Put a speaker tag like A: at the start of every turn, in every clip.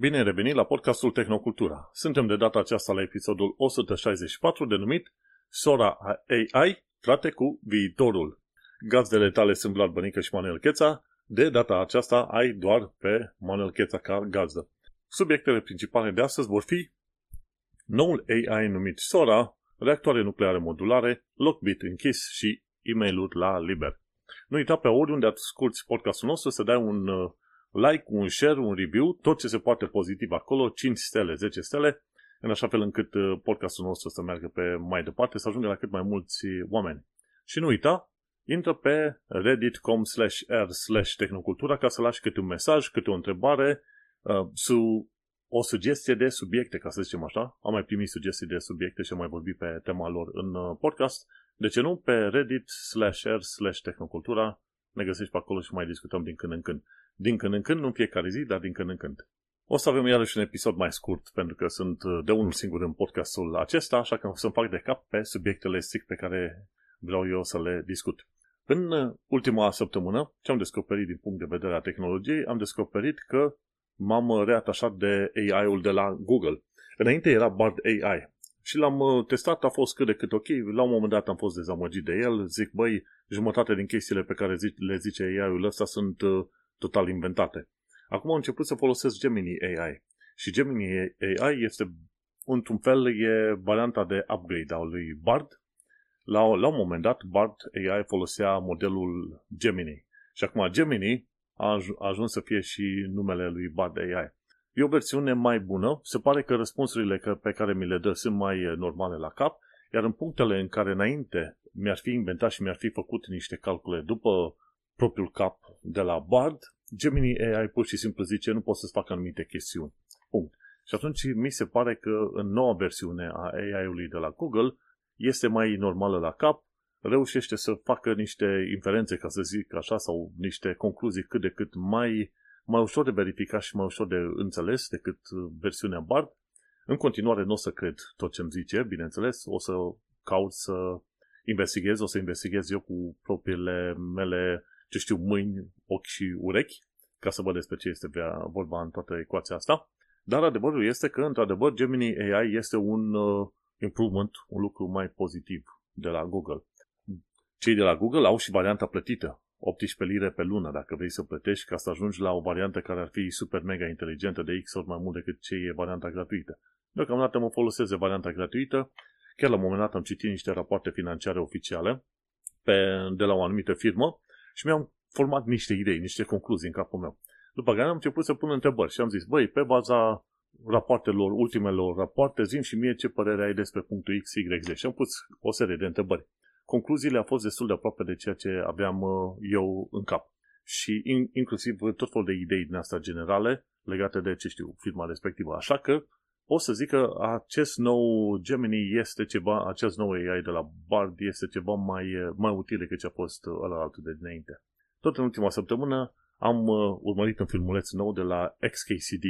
A: Bine ai revenit la podcastul Tehnocultura. Suntem de data aceasta la episodul 164 denumit Sora AI, frate cu viitorul. Gazdele tale sunt Vlad Bănică și Manuel Cheța. De data aceasta ai doar pe Manuel Cheța ca gazdă. Subiectele principale de astăzi vor fi noul AI numit Sora, reactoare nucleare modulare, lockbit închis și e mail la liber. Nu uita pe oriunde asculti podcastul nostru să dai un uh, like, un share, un review, tot ce se poate pozitiv acolo, 5 stele, 10 stele, în așa fel încât uh, podcastul nostru să meargă pe mai departe, să ajungă la cât mai mulți oameni. Și nu uita, intră pe reddit.com slash r slash tehnocultura ca să lași câte un mesaj, câte o întrebare, uh, su, o sugestie de subiecte, ca să zicem așa. Am mai primit sugestii de subiecte și am mai vorbit pe tema lor în uh, podcast. De ce nu? Pe reddit slash r slash tehnocultura ne găsești pe acolo și mai discutăm din când în când. Din când în când, nu în fiecare zi, dar din când în când. O să avem iarăși un episod mai scurt, pentru că sunt uh, de unul singur în podcastul acesta, așa că o să-mi fac de cap pe subiectele strict pe care vreau eu să le discut. În uh, ultima săptămână, ce am descoperit din punct de vedere a tehnologiei, am descoperit că m-am reatașat de AI-ul de la Google. Înainte era Bard AI și l-am uh, testat, a fost cât de cât ok. La un moment dat am fost dezamăgit de el. Zic, băi, jumătate din chestiile pe care le zice AI-ul ăsta sunt total inventate. Acum am început să folosesc Gemini AI. Și Gemini AI este, într-un fel, e varianta de upgrade a lui Bard. La, la un moment dat, Bard AI folosea modelul Gemini. Și acum Gemini a ajuns să fie și numele lui Bard AI. E o versiune mai bună, se pare că răspunsurile pe care mi le dă sunt mai normale la cap, iar în punctele în care înainte mi-ar fi inventat și mi-ar fi făcut niște calcule după propriul cap de la Bard, Gemini AI pur și simplu zice nu poți să-ți facă anumite chestiuni. Punct. Și atunci mi se pare că în noua versiune a AI-ului de la Google este mai normală la cap, reușește să facă niște inferențe, ca să zic așa, sau niște concluzii cât de cât mai, mai ușor de verificat și mai ușor de înțeles decât versiunea BARD. În continuare nu o să cred tot ce îmi zice, bineînțeles, o să caut să investighez, o să investighez eu cu propriile mele ce știu, mâini, ochi și urechi, ca să văd despre ce este vorba în toată ecuația asta. Dar adevărul este că, într-adevăr, Gemini AI este un uh, improvement, un lucru mai pozitiv de la Google. Cei de la Google au și varianta plătită, 18 lire pe lună, dacă vrei să plătești ca să ajungi la o variantă care ar fi super mega inteligentă de X ori mai mult decât ce e varianta gratuită. Deocamdată mă folosesc de varianta gratuită, chiar la un moment dat am citit niște rapoarte financiare oficiale pe, de la o anumită firmă și mi-am format niște idei, niște concluzii în capul meu. După care am început să pun întrebări și am zis, băi, pe baza rapoartelor, ultimelor rapoarte, zim și mie ce părere ai despre punctul X, Y, Z. Și am pus o serie de întrebări. Concluziile au fost destul de aproape de ceea ce aveam uh, eu în cap. Și in, inclusiv tot felul de idei din asta generale legate de, ce știu, firma respectivă. Așa că o să zic că acest nou Gemini este ceva, acest nou AI de la Bard este ceva mai, mai util decât ce a fost ăla altul de dinainte. Tot în ultima săptămână am uh, urmărit un filmuleț nou de la XKCD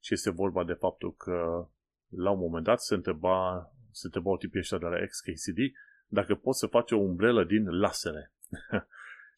A: și este vorba de faptul că la un moment dat se întreba, se întreba o tipii ăștia de la XKCD dacă poți să faci o umbrelă din lasere.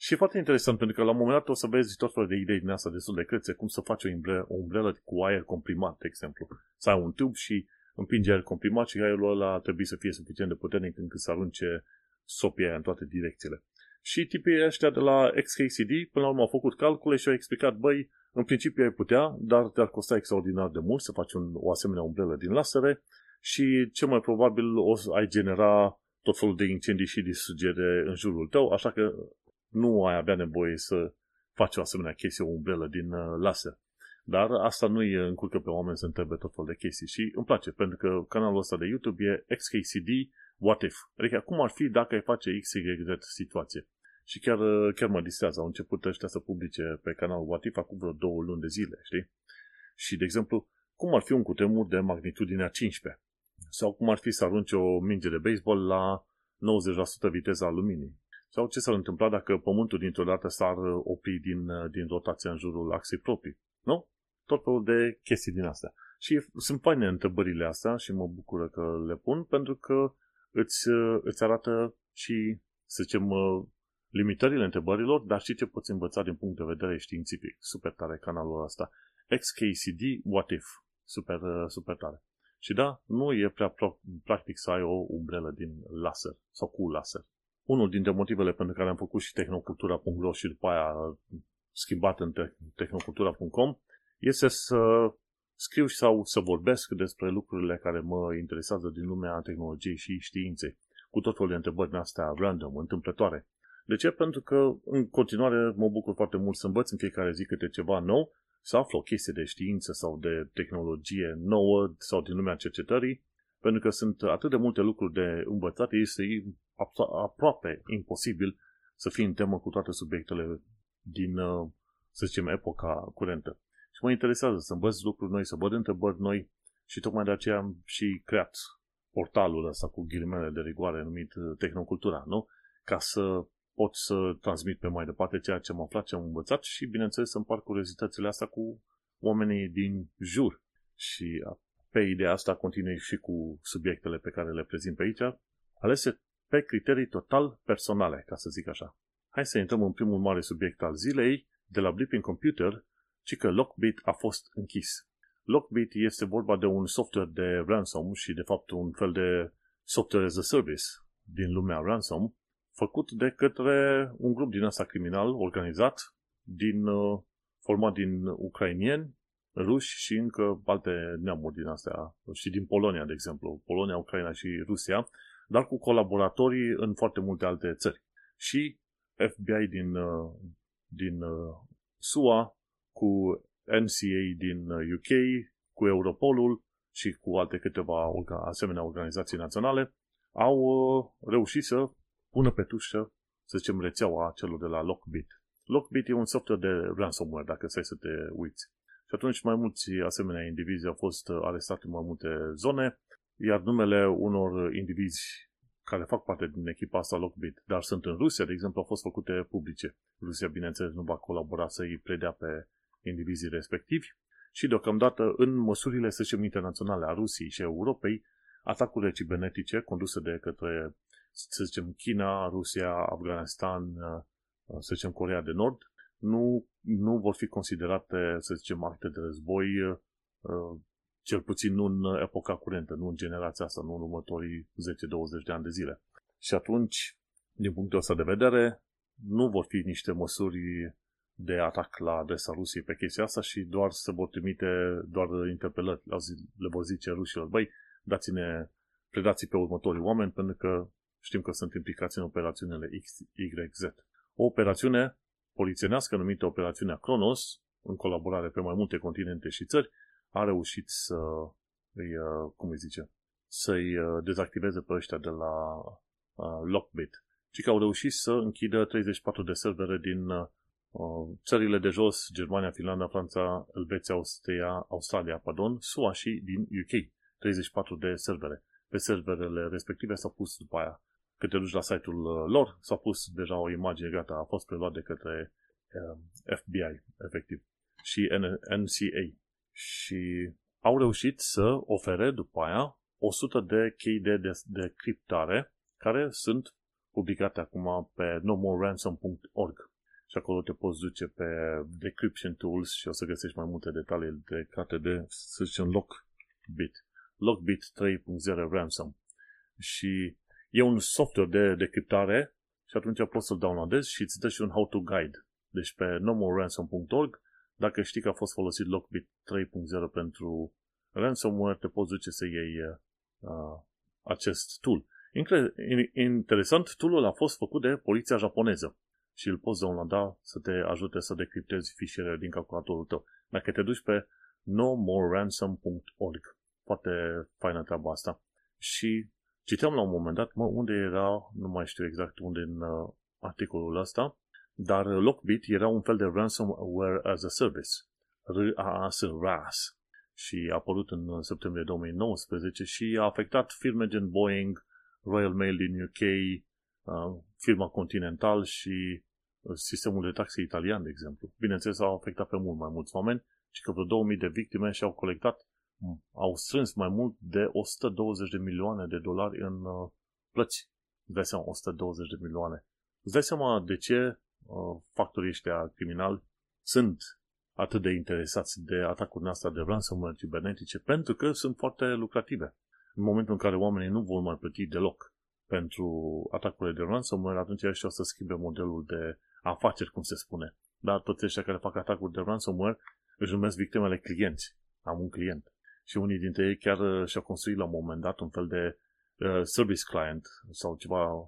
A: și e foarte interesant pentru că la un moment dat o să vezi tot felul de idei din asta destul de crețe, cum să faci o umbrelă, o umbrelă cu aer comprimat, de exemplu. Să ai un tub și împinge aer comprimat și aerul ăla trebuie să fie suficient de puternic încât să arunce sopia în toate direcțiile. Și tipii ăștia de la XKCD până la urmă au făcut calcule și au explicat, băi, în principiu ai putea, dar te-ar costa extraordinar de mult să faci un, o asemenea umbrelă din lasere și cel mai probabil o să ai genera tot felul de incendii și distrugere în jurul tău, așa că nu ai avea nevoie să faci o asemenea chestie, o umbrelă din uh, laser. Dar asta nu îi încurcă pe oameni să întrebe tot felul de chestii și îmi place, pentru că canalul ăsta de YouTube e XKCD What If. Adică cum ar fi dacă ai face X, Y, Z situație. Și chiar, chiar mă distrează. Au început ăștia să publice pe canalul What If acum vreo două luni de zile, știi? Și, de exemplu, cum ar fi un cutremur de magnitudinea 15? Sau cum ar fi să arunce o minge de baseball la 90% viteza luminii? Sau ce s-ar întâmpla dacă Pământul dintr-o dată s-ar opri din, din rotația în jurul axei proprii? Nu? Tot felul de chestii din astea. Și sunt faine întrebările astea și mă bucură că le pun pentru că îți, îți arată și, să zicem, limitările întrebărilor, dar și ce poți învăța din punct de vedere științific. Super tare canalul ăsta. XKCD What If. Super, uh, super tare. Și da, nu e prea practic să ai o umbrelă din laser sau cu laser. Unul dintre motivele pentru care am făcut și tehnocultura.ro și după aia schimbat în tehnocultura.com este să scriu sau să vorbesc despre lucrurile care mă interesează din lumea tehnologiei și științei, cu tot felul de întrebări astea random, întâmplătoare. De ce? Pentru că în continuare mă bucur foarte mult să învăț în fiecare zi câte ceva nou, să aflu o chestie de știință sau de tehnologie nouă sau din lumea cercetării, pentru că sunt atât de multe lucruri de învățat, este aproape imposibil să fii în temă cu toate subiectele din, uh, să zicem, epoca curentă. Și mă interesează să învăț lucruri noi, să văd întrebări noi și tocmai de aceea am și creat portalul ăsta cu ghilimele de rigoare numit uh, Tehnocultura, nu? Ca să pot să transmit pe mai departe ceea ce am aflat, ce am învățat și, bineînțeles, să împart curiozitățile astea cu oamenii din jur. Și pe ideea asta continui și cu subiectele pe care le prezint pe aici, alese pe criterii total personale, ca să zic așa. Hai să intrăm în primul mare subiect al zilei, de la Blipping Computer, ci că Lockbit a fost închis. Lockbit este vorba de un software de ransom și de fapt un fel de software as a service din lumea ransom, făcut de către un grup din ăsta criminal organizat, din, uh, format din ucrainieni, ruși și încă alte neamuri din astea, și din Polonia, de exemplu, Polonia, Ucraina și Rusia, dar cu colaboratorii în foarte multe alte țări. Și FBI din, uh, din uh, SUA, cu NCA din UK, cu Europolul și cu alte câteva asemenea organizații naționale, au reușit să pună pe tușă, să zicem, rețeaua celor de la Lockbit. Lockbit e un software de ransomware, dacă stai să te uiți. Și atunci mai mulți asemenea indivizi au fost arestați în mai multe zone, iar numele unor indivizi care fac parte din echipa asta Lockbit, dar sunt în Rusia, de exemplu, au fost făcute publice. Rusia, bineînțeles, nu va colabora să îi predea pe indivizii respectivi și deocamdată în măsurile, să zicem, internaționale a Rusiei și a Europei, atacurile cibernetice conduse de către să zicem, China, Rusia, Afganistan, uh, să zicem, Corea de Nord, nu, nu vor fi considerate, să zicem, acte de război, uh, cel puțin nu în epoca curentă, nu în generația asta, nu în următorii 10-20 de ani de zile. Și atunci, din punctul ăsta de vedere, nu vor fi niște măsuri de atac la adresa Rusiei pe chestia asta și doar se vor trimite doar interpelări. Le vor zice rușilor, băi, dați-ne, predați pe următorii oameni pentru că știm că sunt implicați în operațiunile XYZ. O operațiune polițienească numită operațiunea Kronos, în colaborare pe mai multe continente și țări, a reușit să îi, uh, cum îi zice, să-i uh, dezactiveze pe ăștia de la uh, Lockbit. Și că au reușit să închidă 34 de servere din uh, țările de jos, Germania, Finlanda, Franța, Elveția, Austria, Australia, pardon, SUA și din UK. 34 de servere. Pe serverele respective s-au pus după aia când te duci la site-ul uh, lor, s-a pus deja o imagine gata, a fost preluat de către uh, FBI, efectiv, și NCA. Și au reușit să ofere după aia 100 de chei de, de, de criptare care sunt publicate acum pe nomoreransom.org și acolo te poți duce pe Decryption Tools și o să găsești mai multe detalii de de, să zicem, Lockbit. Lockbit 3.0 Ransom. Și E un software de decriptare și atunci poți să-l downloadezi și îți dă și un how-to guide. Deci pe nomoransom.org, dacă știi că a fost folosit Lockbit 3.0 pentru ransomware, te poți duce să iei uh, acest tool. Interesant, toolul a fost făcut de poliția japoneză și îl poți downloada să te ajute să decriptezi fișierele din calculatorul tău. Dacă te duci pe nomoransom.org. Foarte faină treaba asta. Și Citeam la un moment dat, mă, unde era, nu mai știu exact unde în uh, articolul ăsta, dar Lockbit era un fel de ransomware as a service. RAAS, RAS. Și a apărut în septembrie 2019 și a afectat firme gen Boeing, Royal Mail din UK, uh, firma Continental și uh, sistemul de taxe italian, de exemplu. Bineînțeles, au afectat pe mult mai mulți oameni și că vreo 2000 de victime și-au colectat au strâns mai mult de 120 de milioane de dolari în uh, plăți. Îți dai seama, 120 de milioane. Îți dai seama de ce uh, factorii ăștia criminali sunt atât de interesați de atacurile astea de ransomware cibernetice, pentru că sunt foarte lucrative. În momentul în care oamenii nu vor mai plăti deloc pentru atacurile de ransomware, atunci ăștia o să schimbe modelul de afaceri, cum se spune. Dar toți ăștia care fac atacuri de ransomware își numesc victimele clienți. Am un client. Și unii dintre ei chiar uh, și-au construit la un moment dat un fel de uh, service client sau ceva uh,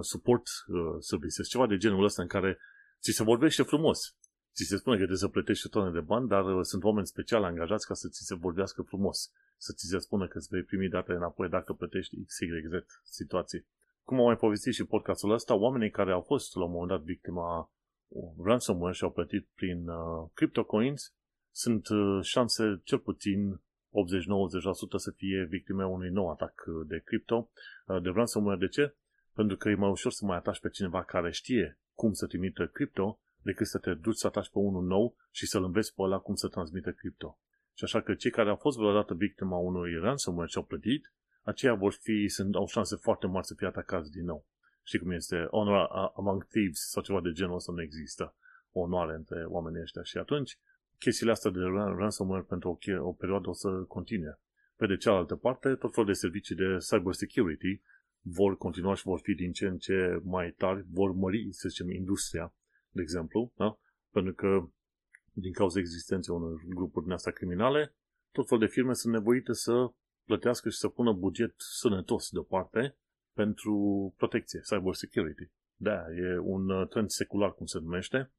A: support uh, services, ceva de genul ăsta în care ți se vorbește frumos. Ți se spune că trebuie să plătești o tonă de bani, dar uh, sunt oameni special angajați ca să ți se vorbească frumos. Să ți se spună că îți vei primi date înapoi dacă plătești X, Y, Z situații. Cum am mai povestit și podcastul ăsta, oamenii care au fost la un moment dat victima ransomware și au plătit prin uh, CryptoCoins, sunt uh, șanse cel puțin 80-90% să fie victime unui nou atac uh, de cripto, uh, de ransomware. De ce? Pentru că e mai ușor să mai atași pe cineva care știe cum să trimită cripto decât să te duci să ataci pe unul nou și să-l înveți pe ăla cum să transmită cripto. Și așa că cei care au fost vreodată victima unui ransomware și au plătit, aceia vor fi, sunt, au șanse foarte mari să fie atacați din nou. Știi cum este? Honor among thieves sau ceva de genul ăsta nu există. Onoare între oamenii ăștia. Și atunci, chestiile astea de ransomware pentru o, o perioadă o să continue. Pe de cealaltă parte, tot felul de servicii de cyber security vor continua și vor fi din ce în ce mai tari, vor mări, să zicem, industria, de exemplu, da? pentru că din cauza existenței unor grupuri din astea criminale, tot felul de firme sunt nevoite să plătească și să pună buget sănătos deoparte pentru protecție, cyber security. Da, e un uh, trend secular, cum se numește,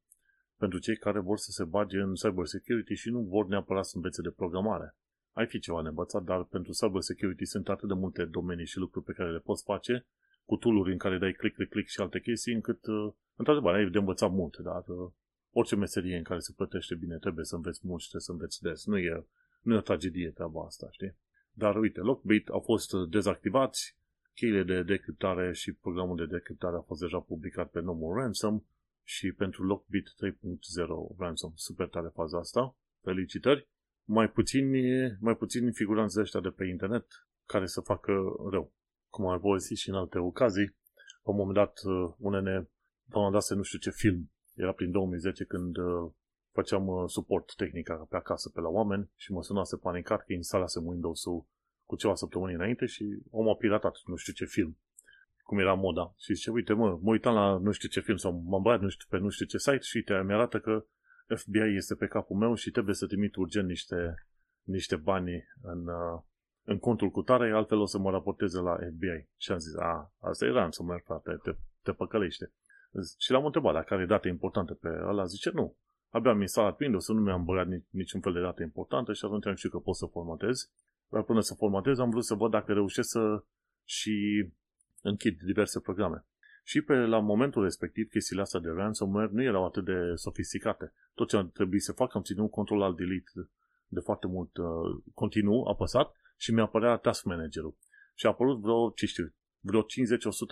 A: pentru cei care vor să se bage în cyber security și nu vor neapărat să învețe de programare. Ai fi ceva neînvățat, dar pentru cyber security sunt atât de multe domenii și lucruri pe care le poți face cu tool în care dai click, click, click și alte chestii, încât, uh, într-adevăr, ai de învățat mult, dar uh, orice meserie în care se plătește bine trebuie să înveți mult și trebuie să înveți des. Nu e, nu e o tragedie treaba asta, știi? Dar uite, Lockbit au fost dezactivați, cheile de decriptare și programul de decriptare a fost deja publicat pe No More Ransom și pentru Lockbit 3.0 Ransom. Super tare faza asta. Felicitări! Mai puțini, mai puțini figuranți ăștia de pe internet care să facă rău. Cum am povestit și în alte ocazii, la un moment dat unele v-am dat să nu știu ce film. Era prin 2010 când uh, făceam uh, suport tehnic pe acasă pe la oameni și mă sunase panicat că instalase Windows-ul cu ceva săptămâni înainte și omul a piratat nu știu ce film, cum era moda. Și zice, uite mă, mă uitam la nu știu ce film sau m-am băiat nu știu, pe nu știu ce site și uite, mi-arată că FBI este pe capul meu și trebuie să trimit urgent niște, niște bani în, uh, în contul cu tare, altfel o să mă raporteze la FBI. Și am zis, a, asta e ransomware, frate, te, te păcălește. Și l-am întrebat dacă are date importante pe ăla, zice nu. Abia am instalat Windows, nu mi-am băgat niciun fel de date importante și atunci am știut că pot să formatez. Dar până să formatez am vrut să văd dacă reușesc să și închid diverse programe. Și pe la momentul respectiv, chestiile astea de ransomware nu erau atât de sofisticate. Tot ce ar trebui să fac, am ținut control al delete de foarte mult uh, continuu, apăsat și mi-a apărea task managerul. Și a apărut vreo, ce știu, vreo 50-100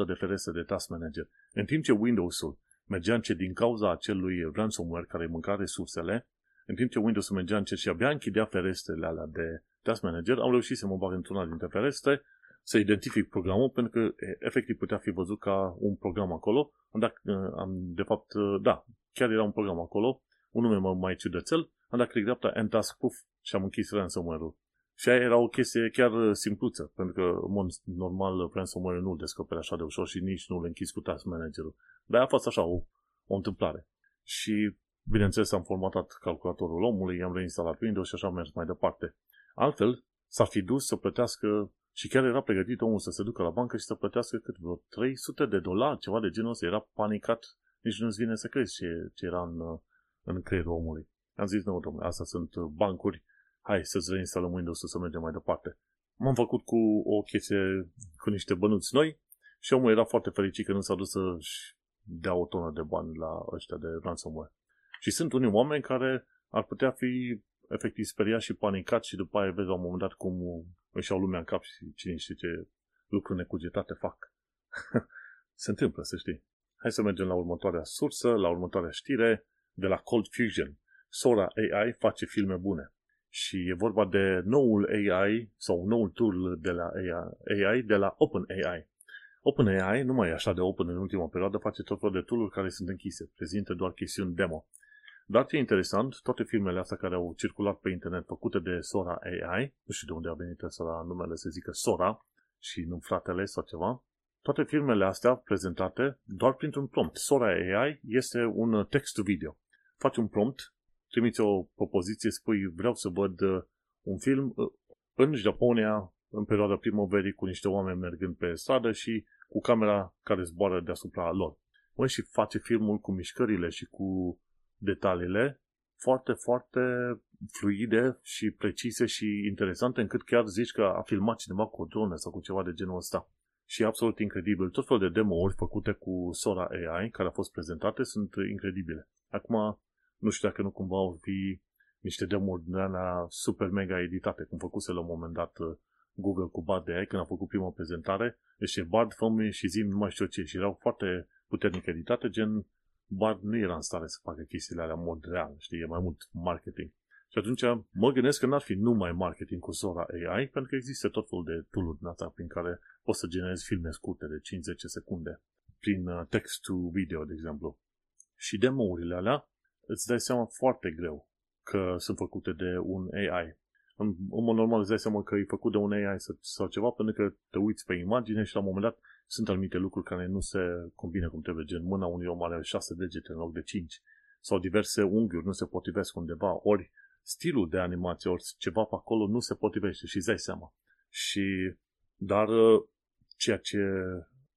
A: de ferese de task manager. În timp ce Windows-ul mergea încet din cauza acelui ransomware care îi mânca resursele, în timp ce Windows-ul mergea încet și abia închidea ferestrele alea de Task Manager, am reușit să mă bag într-una dintre ferestre, să identific programul, pentru că efectiv putea fi văzut ca un program acolo. Am dat, am, de fapt, da, chiar era un program acolo, un nume mai ciudățel, am dat click dreapta, end task, puff, și am închis ransomware-ul. Și aia era o chestie chiar simpluță, pentru că, în mod normal, ransomware nu-l descoperi așa de ușor și nici nu-l închis cu task manager-ul. Dar a fost așa o, o întâmplare. Și, bineînțeles, am formatat calculatorul omului, i-am reinstalat Windows și așa am mers mai departe. Altfel, s-ar fi dus să plătească și chiar era pregătit omul să se ducă la bancă și să plătească cât vreo 300 de dolari, ceva de genul ăsta. Era panicat, nici nu-ți vine să crezi ce, ce era în, în creierul omului. Am zis, nu, domnule, astea sunt bancuri, hai să-ți reinstalăm windows să mergem mai departe. M-am făcut cu o chestie, cu niște bănuți noi și omul era foarte fericit că nu s-a dus să-și dea o tonă de bani la ăștia de ransomware. Și sunt unii oameni care ar putea fi efectiv speriat și panicat și după aia vezi la un moment dat cum își au lumea în cap și cine știe ce lucruri necugetate fac. Se întâmplă, să știi. Hai să mergem la următoarea sursă, la următoarea știre, de la Cold Fusion. Sora AI face filme bune. Și e vorba de noul AI sau noul tool de la AI, AI de la OpenAI. OpenAI nu mai e așa de open în ultima perioadă, face tot felul de tool care sunt închise, prezintă doar chestiuni demo. Dar ce e interesant, toate filmele astea care au circulat pe internet făcute de Sora AI, nu știu de unde a venit Sora numele să zică Sora și nu fratele sau ceva, toate filmele astea prezentate doar printr-un prompt. Sora AI este un text video. Faci un prompt, trimiți o propoziție, spui vreau să văd uh, un film uh, în Japonia în perioada primăverii cu niște oameni mergând pe stradă și cu camera care zboară deasupra lor. Măi, și face filmul cu mișcările și cu detaliile foarte, foarte fluide și precise și interesante, încât chiar zici că a filmat cineva cu o dronă sau cu ceva de genul ăsta. Și e absolut incredibil. Tot felul de demo-uri făcute cu Sora AI, care au fost prezentate, sunt incredibile. Acum, nu știu dacă nu cumva au fi niște demo-uri de alea super mega editate, cum făcuse la un moment dat uh, Google cu Bard de AI când a făcut prima prezentare. Deci e Bard, fă și zim, nu mai știu ce. Și erau foarte puternic editate, gen Bard nu era în stare să facă chestiile alea în mod real, știi, e mai mult marketing. Și atunci mă gândesc că n-ar fi numai marketing cu Sora AI, pentru că există tot felul de tool-uri din asta prin care poți să generezi filme scurte de 5-10 secunde, prin uh, text-to-video, de exemplu. Și demo-urile alea îți dai seama foarte greu că sunt făcute de un AI. În, în mod normal îți dai seama că e făcut de un AI sau, sau ceva, pentru că te uiți pe imagine și la un moment dat sunt anumite lucruri care nu se combină cum trebuie, gen mâna unui om are șase degete în loc de cinci, sau diverse unghiuri nu se potrivesc undeva, ori stilul de animație, ori ceva pe acolo nu se potrivește și îți dai seama. Și, dar ceea ce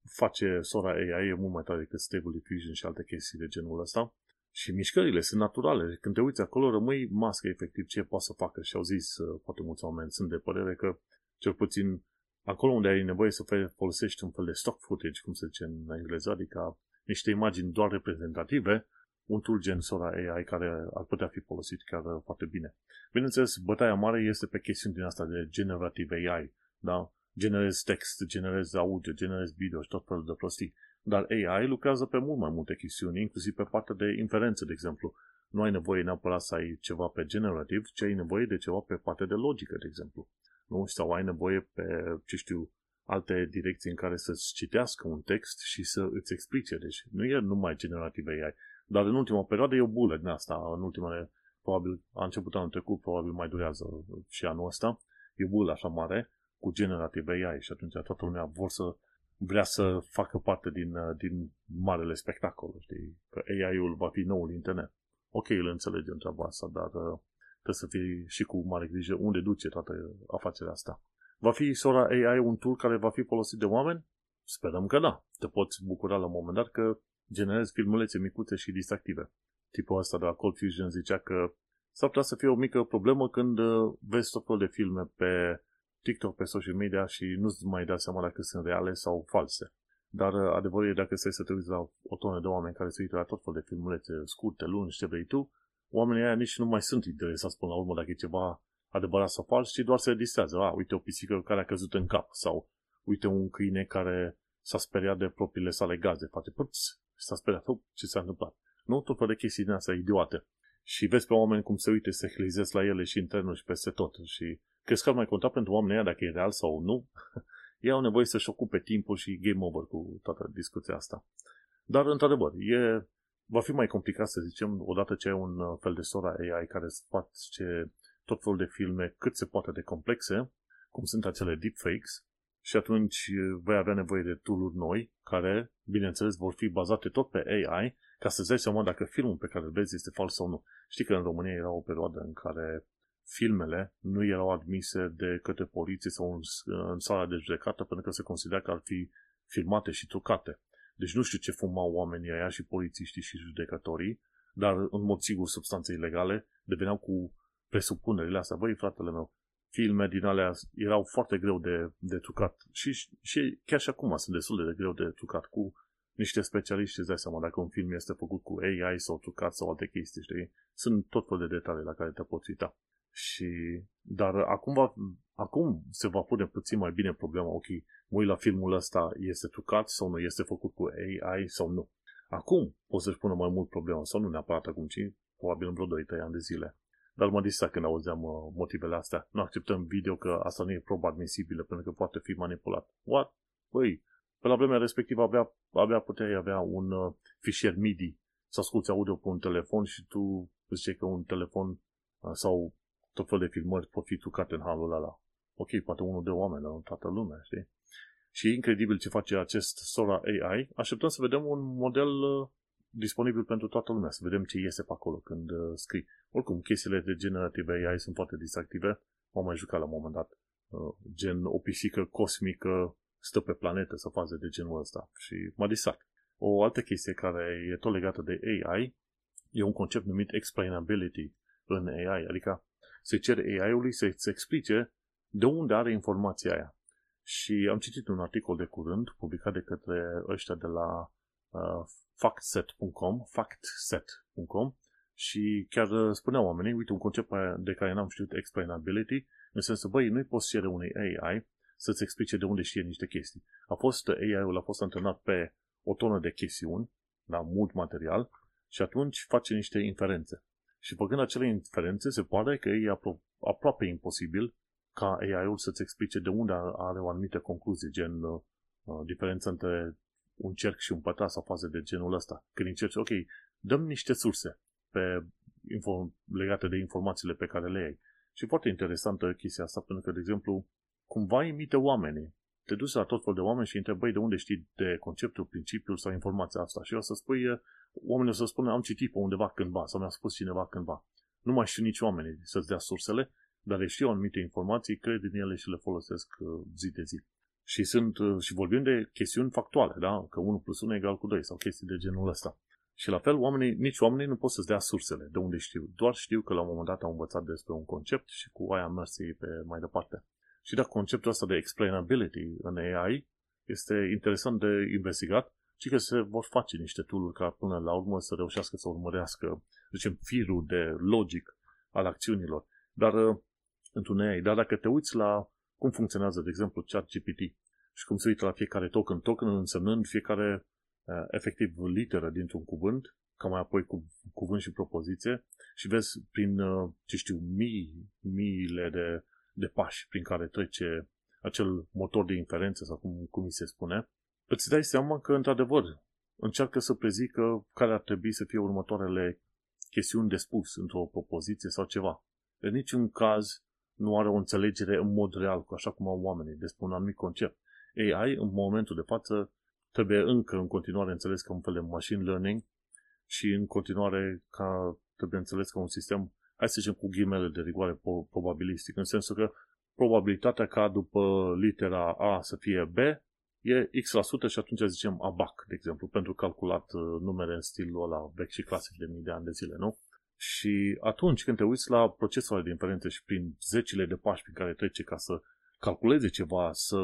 A: face Sora AI e mult mai tare decât Stable Diffusion și alte chestii de genul ăsta. Și mișcările sunt naturale. Când te uiți acolo, rămâi mască efectiv ce poate să facă. Și au zis uh, foarte mulți oameni, sunt de părere că cel puțin acolo unde ai nevoie să folosești un fel de stock footage, cum se zice în engleză, adică niște imagini doar reprezentative, un tool gen Sora AI care ar putea fi folosit chiar foarte bine. Bineînțeles, bătaia mare este pe chestiuni din asta de generative AI, da? Generezi text, generezi audio, generezi video și tot felul de prostii. Dar AI lucrează pe mult mai multe chestiuni, inclusiv pe partea de inferențe, de exemplu. Nu ai nevoie neapărat să ai ceva pe generativ, ci ai nevoie de ceva pe partea de logică, de exemplu. Nu? Sau ai nevoie pe, ce știu, alte direcții în care să-ți citească un text și să îți explice. Deci nu e numai generativ AI. Dar în ultima perioadă e o bulă din asta. În ultimele, probabil, a început anul trecut, probabil mai durează și anul ăsta. E o bulă așa mare cu generativ AI și atunci toată lumea vor să vrea să facă parte din, din marele spectacol, știi? Că AI-ul va fi noul internet. Ok, îl înțelegem treaba asta, dar uh, trebuie să fii și cu mare grijă unde duce toată afacerea asta. Va fi Sora AI un tool care va fi folosit de oameni? Sperăm că da. Te poți bucura la un moment dat că generezi filmulețe micuțe și distractive. Tipul ăsta de la Cold Fusion zicea că s-ar putea să fie o mică problemă când uh, vezi tot felul de filme pe TikTok, pe social media și nu-ți mai dai seama dacă sunt reale sau false. Dar uh, adevărul e dacă stai să te uiți la o tonă de oameni care se uită la tot felul de filmulețe scurte, lungi, ce vrei tu, oamenii aia nici nu mai sunt interesați până la urmă dacă e ceva adevărat sau fals, ci doar se distrează. A, uite o pisică care a căzut în cap sau uite un câine care s-a speriat de propriile sale gaze. Face părț și s-a speriat. Oh, ce s-a întâmplat? Nu tot fel de chestii din astea idiote. Și vezi pe oameni cum se uite, se hlizesc la ele și internul și peste tot. Și crezi că ar mai conta pentru oamenii ăia dacă e real sau nu? Ei au nevoie să-și ocupe timpul și game over cu toată discuția asta. Dar, într-adevăr, e, va fi mai complicat, să zicem, odată ce ai un uh, fel de sora AI care să face tot felul de filme cât se poate de complexe, cum sunt acele deepfakes, și atunci uh, vei avea nevoie de tool noi, care, bineînțeles, vor fi bazate tot pe AI, ca să-ți dai seama dacă filmul pe care îl vezi este fals sau nu. Știi că în România era o perioadă în care filmele nu erau admise de către poliție sau în, în sala de judecată pentru că se considera că ar fi filmate și trucate. Deci nu știu ce fumau oamenii aia și polițiștii și judecătorii, dar în mod sigur substanțe ilegale deveneau cu presupunerile astea. Băi, fratele meu, filme din alea erau foarte greu de, de trucat și, și chiar și acum sunt destul de greu de trucat cu niște specialiști îți dai seama dacă un film este făcut cu AI sau trucat sau alte chestii, știi? Sunt tot fel de detalii la care te poți uita. Și, dar acum, va, acum se va pune puțin mai bine problema, ok, mă la filmul ăsta, este trucat sau nu, este făcut cu AI sau nu. Acum poți să-și pună mai mult problema, sau nu neapărat acum, ci probabil în vreo 2-3 ani de zile. Dar mă distra când auzeam uh, motivele astea. Nu acceptăm video că asta nu e probă admisibilă pentru că poate fi manipulat. What? Băi, pe la vremea respectivă abia, abia puteai avea un uh, fișier MIDI să asculti audio pe un telefon și tu zice că un telefon uh, sau tot fel de filmări pot fi trucate în halul ăla. Ok, poate unul de oameni, dar nu toată lumea, știi? Și e incredibil ce face acest Sora AI. Așteptăm să vedem un model uh, disponibil pentru toată lumea, să vedem ce iese pe acolo când uh, scrii. Oricum, chestiile de generative AI sunt foarte distractive. M-am mai jucat la un moment dat. Uh, gen o pisică cosmică stă pe planetă să faze de genul ăsta și m-a distrat. O altă chestie care e tot legată de AI e un concept numit explainability în AI, adică se cere AI-ului să-ți explice de unde are informația aia. Și am citit un articol de curând publicat de către ăștia de la uh, factset.com, factset.com și chiar uh, spuneau oamenii, uite, un concept de care n-am știut explainability, în sensul, băi, nu-i poți cere unei AI să-ți explice de unde știe niște chestii. A fost, AI-ul a fost antrenat pe o tonă de chestiuni, la mult material, și atunci face niște inferențe. Și făcând acele inferențe, se pare că e apro- aproape imposibil ca AI-ul să-ți explice de unde are o anumită concluzie, gen uh, uh, diferența între un cerc și un pătrat sau faze de genul ăsta. Când încerci, ok, dăm niște surse pe info- legate de informațiile pe care le ai. Și foarte interesantă chestia asta, pentru că, de exemplu, cumva imite oamenii. Te duci la tot fel de oameni și întrebai de unde știi de conceptul, principiul sau informația asta. Și o să spui, uh, oamenii o să spună, am citit pe undeva cândva sau mi-a spus cineva cândva. Nu mai știu nici oamenii să-ți dea sursele, dar le știu anumite informații, cred în ele și le folosesc uh, zi de zi. Și sunt, uh, și vorbim de chestiuni factuale, da? Că 1 plus 1 egal cu 2 sau chestii de genul ăsta. Și la fel, oamenii, nici oamenii nu pot să-ți dea sursele de unde știu. Doar știu că la un moment dat au învățat despre un concept și cu aia mers pe mai departe. Și da, conceptul ăsta de explainability în AI este interesant de investigat și că se vor face niște tool ca până la urmă să reușească să urmărească, zicem, firul de logic al acțiunilor. Dar uh, într-un AI. Dar dacă te uiți la cum funcționează, de exemplu, ChatGPT și cum se uită la fiecare token, token însemnând fiecare uh, efectiv literă dintr-un cuvânt, ca mai apoi cu cuvânt și propoziție și vezi prin, uh, ce știu, mii, miile de, de pași prin care trece acel motor de inferență sau cum, cum mi se spune, îți dai seama că, într-adevăr, încearcă să prezică care ar trebui să fie următoarele chestiuni de spus într-o propoziție sau ceva. În niciun caz nu are o înțelegere în mod real, așa cum au oamenii, despre un anumit concept. AI, în momentul de față, trebuie încă în continuare înțeles ca un fel de machine learning și în continuare ca, trebuie înțeles ca un sistem, hai să zicem cu ghimele de rigoare probabilistic, în sensul că probabilitatea ca după litera A să fie B e X% și atunci zicem ABAC, de exemplu, pentru calculat uh, numere în stilul ăla vechi și clasic de mii de ani de zile, nu? Și atunci când te uiți la procesul de inferență și prin zecile de pași prin care trece ca să calculeze ceva, să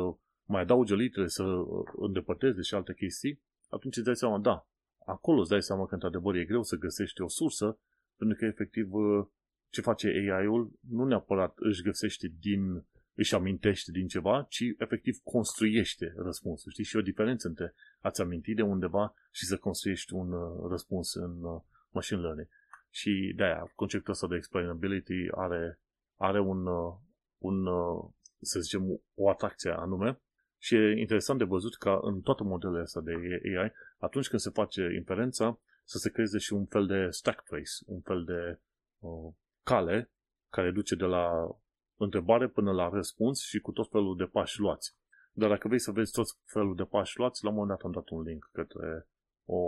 A: mai adauge litere, să uh, îndepărteze și alte chestii, atunci îți dai seama, da, acolo îți dai seama că într-adevăr e greu să găsești o sursă, pentru că efectiv uh, ce face AI-ul nu neapărat își găsește din, își amintește din ceva, ci efectiv construiește răspunsul. Știi? Și o diferență între a-ți aminti de undeva și să construiești un uh, răspuns în machine learning. Și de-aia, conceptul ăsta de explainability are, are un, uh, un, uh, să zicem, o atracție anume și e interesant de văzut ca în toate modelele astea de AI, atunci când se face inferența, să se creeze și un fel de stack trace, un fel de uh, cale care duce de la întrebare până la răspuns și cu tot felul de pași luați. Dar dacă vrei să vezi tot felul de pași luați, la un moment dat am dat un link către o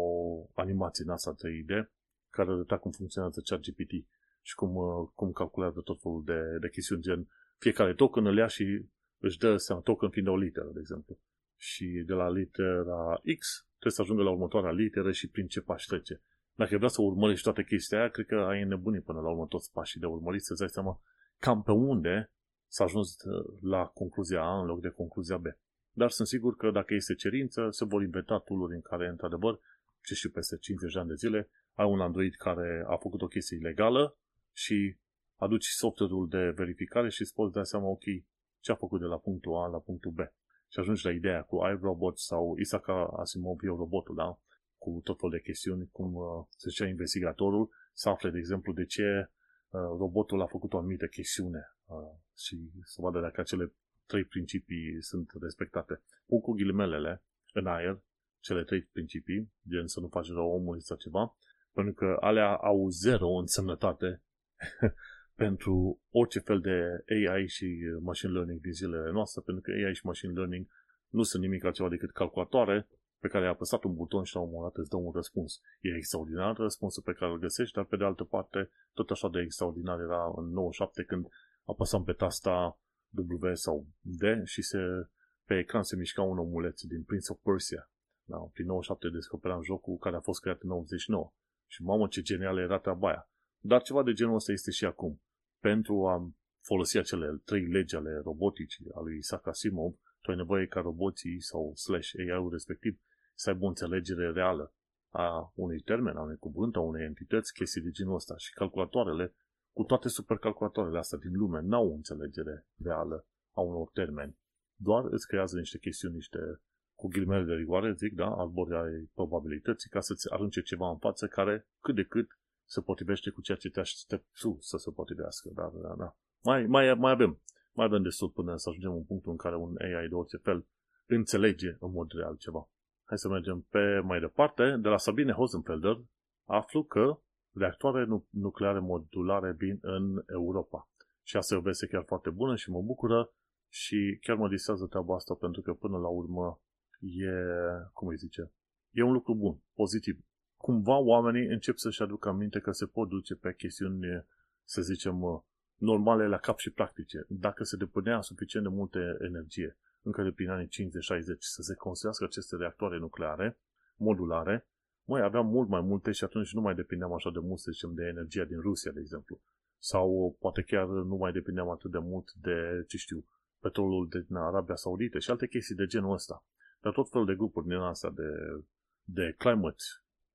A: animație în asta 3D care arăta cum funcționează ChatGPT și cum, uh, cum calculează tot felul de, de chestiuni, gen fiecare token îl ia și își dă seama, token fiind o literă, de exemplu. Și de la litera X trebuie să ajungă la următoarea literă și prin ce pași trece. Dacă vrea să urmărești toate chestia aia, cred că ai nebunit până la urmă toți pașii de urmărit, să-ți dai seama cam pe unde s-a ajuns uh, la concluzia A în loc de concluzia B. Dar sunt sigur că dacă este cerință, se vor inventa tool în care, într-adevăr, ce știu, peste 50 de ani de zile, ai un Android care a făcut o chestie ilegală și aduci software-ul de verificare și îți poți da seama, ok, ce a făcut de la punctul A la punctul B. Și ajungi la ideea cu iRobot sau Isaac Asimov, eu robotul, da? Cu tot felul de chestiuni, cum uh, se zicea investigatorul, să afle, de exemplu, de ce uh, robotul a făcut o anumită chestiune uh, și să vadă dacă acele trei principii sunt respectate. Pun cu ghilimelele în aer cele trei principii, gen să nu faci rău omului sau ceva, pentru că alea au zero însemnătate pentru orice fel de AI și machine learning din zilele noastre, pentru că AI și machine learning nu sunt nimic altceva decât calculatoare pe care ai apăsat un buton și la un moment dat îți dă un răspuns. E extraordinar răspunsul pe care îl găsești, dar pe de altă parte, tot așa de extraordinar era în 97 când apăsam pe tasta W sau D și se, pe ecran se mișca un omuleț din Prince of Persia. Da, prin 97 descoperam jocul care a fost creat în 99. Și mamă ce genial era treaba aia. Dar ceva de genul ăsta este și acum. Pentru a folosi acele trei legi ale roboticii, a lui Isaac Asimov, tu ai nevoie ca roboții sau slash AI-ul respectiv să aibă o înțelegere reală a unui termen, a unui cuvânt, a unei entități, chestii de genul ăsta. Și calculatoarele, cu toate supercalculatoarele astea din lume, n-au o înțelegere reală a unor termeni. Doar îți creează niște chestiuni, niște cu ghilimele de rigoare, zic, da, arbori ai probabilității ca să-ți arunce ceva în față care cât de cât se potrivește cu ceea ce te aștept tu să se potrivească. Da, da, da. Mai, mai, mai avem. Mai avem destul până să ajungem în punctul în care un AI de orice fel înțelege în mod real ceva. Hai să mergem pe mai departe. De la Sabine Hosenfelder aflu că reactoare nucleare modulare vin în Europa. Și asta e o veste chiar foarte bună și mă bucură și chiar mă disează treaba asta pentru că până la urmă e, cum îi zice, e un lucru bun, pozitiv. Cumva oamenii încep să-și aducă aminte că se pot duce pe chestiuni, să zicem, normale la cap și practice. Dacă se depunea suficient de multe energie încă de prin anii 50-60 să se construiască aceste reactoare nucleare modulare, mai aveam mult mai multe și atunci nu mai depindeam așa de mult, să zicem, de energia din Rusia, de exemplu. Sau poate chiar nu mai depindeam atât de mult de, ce știu, petrolul din Arabia Saudită și alte chestii de genul ăsta. Dar tot felul de grupuri din asta de, de climate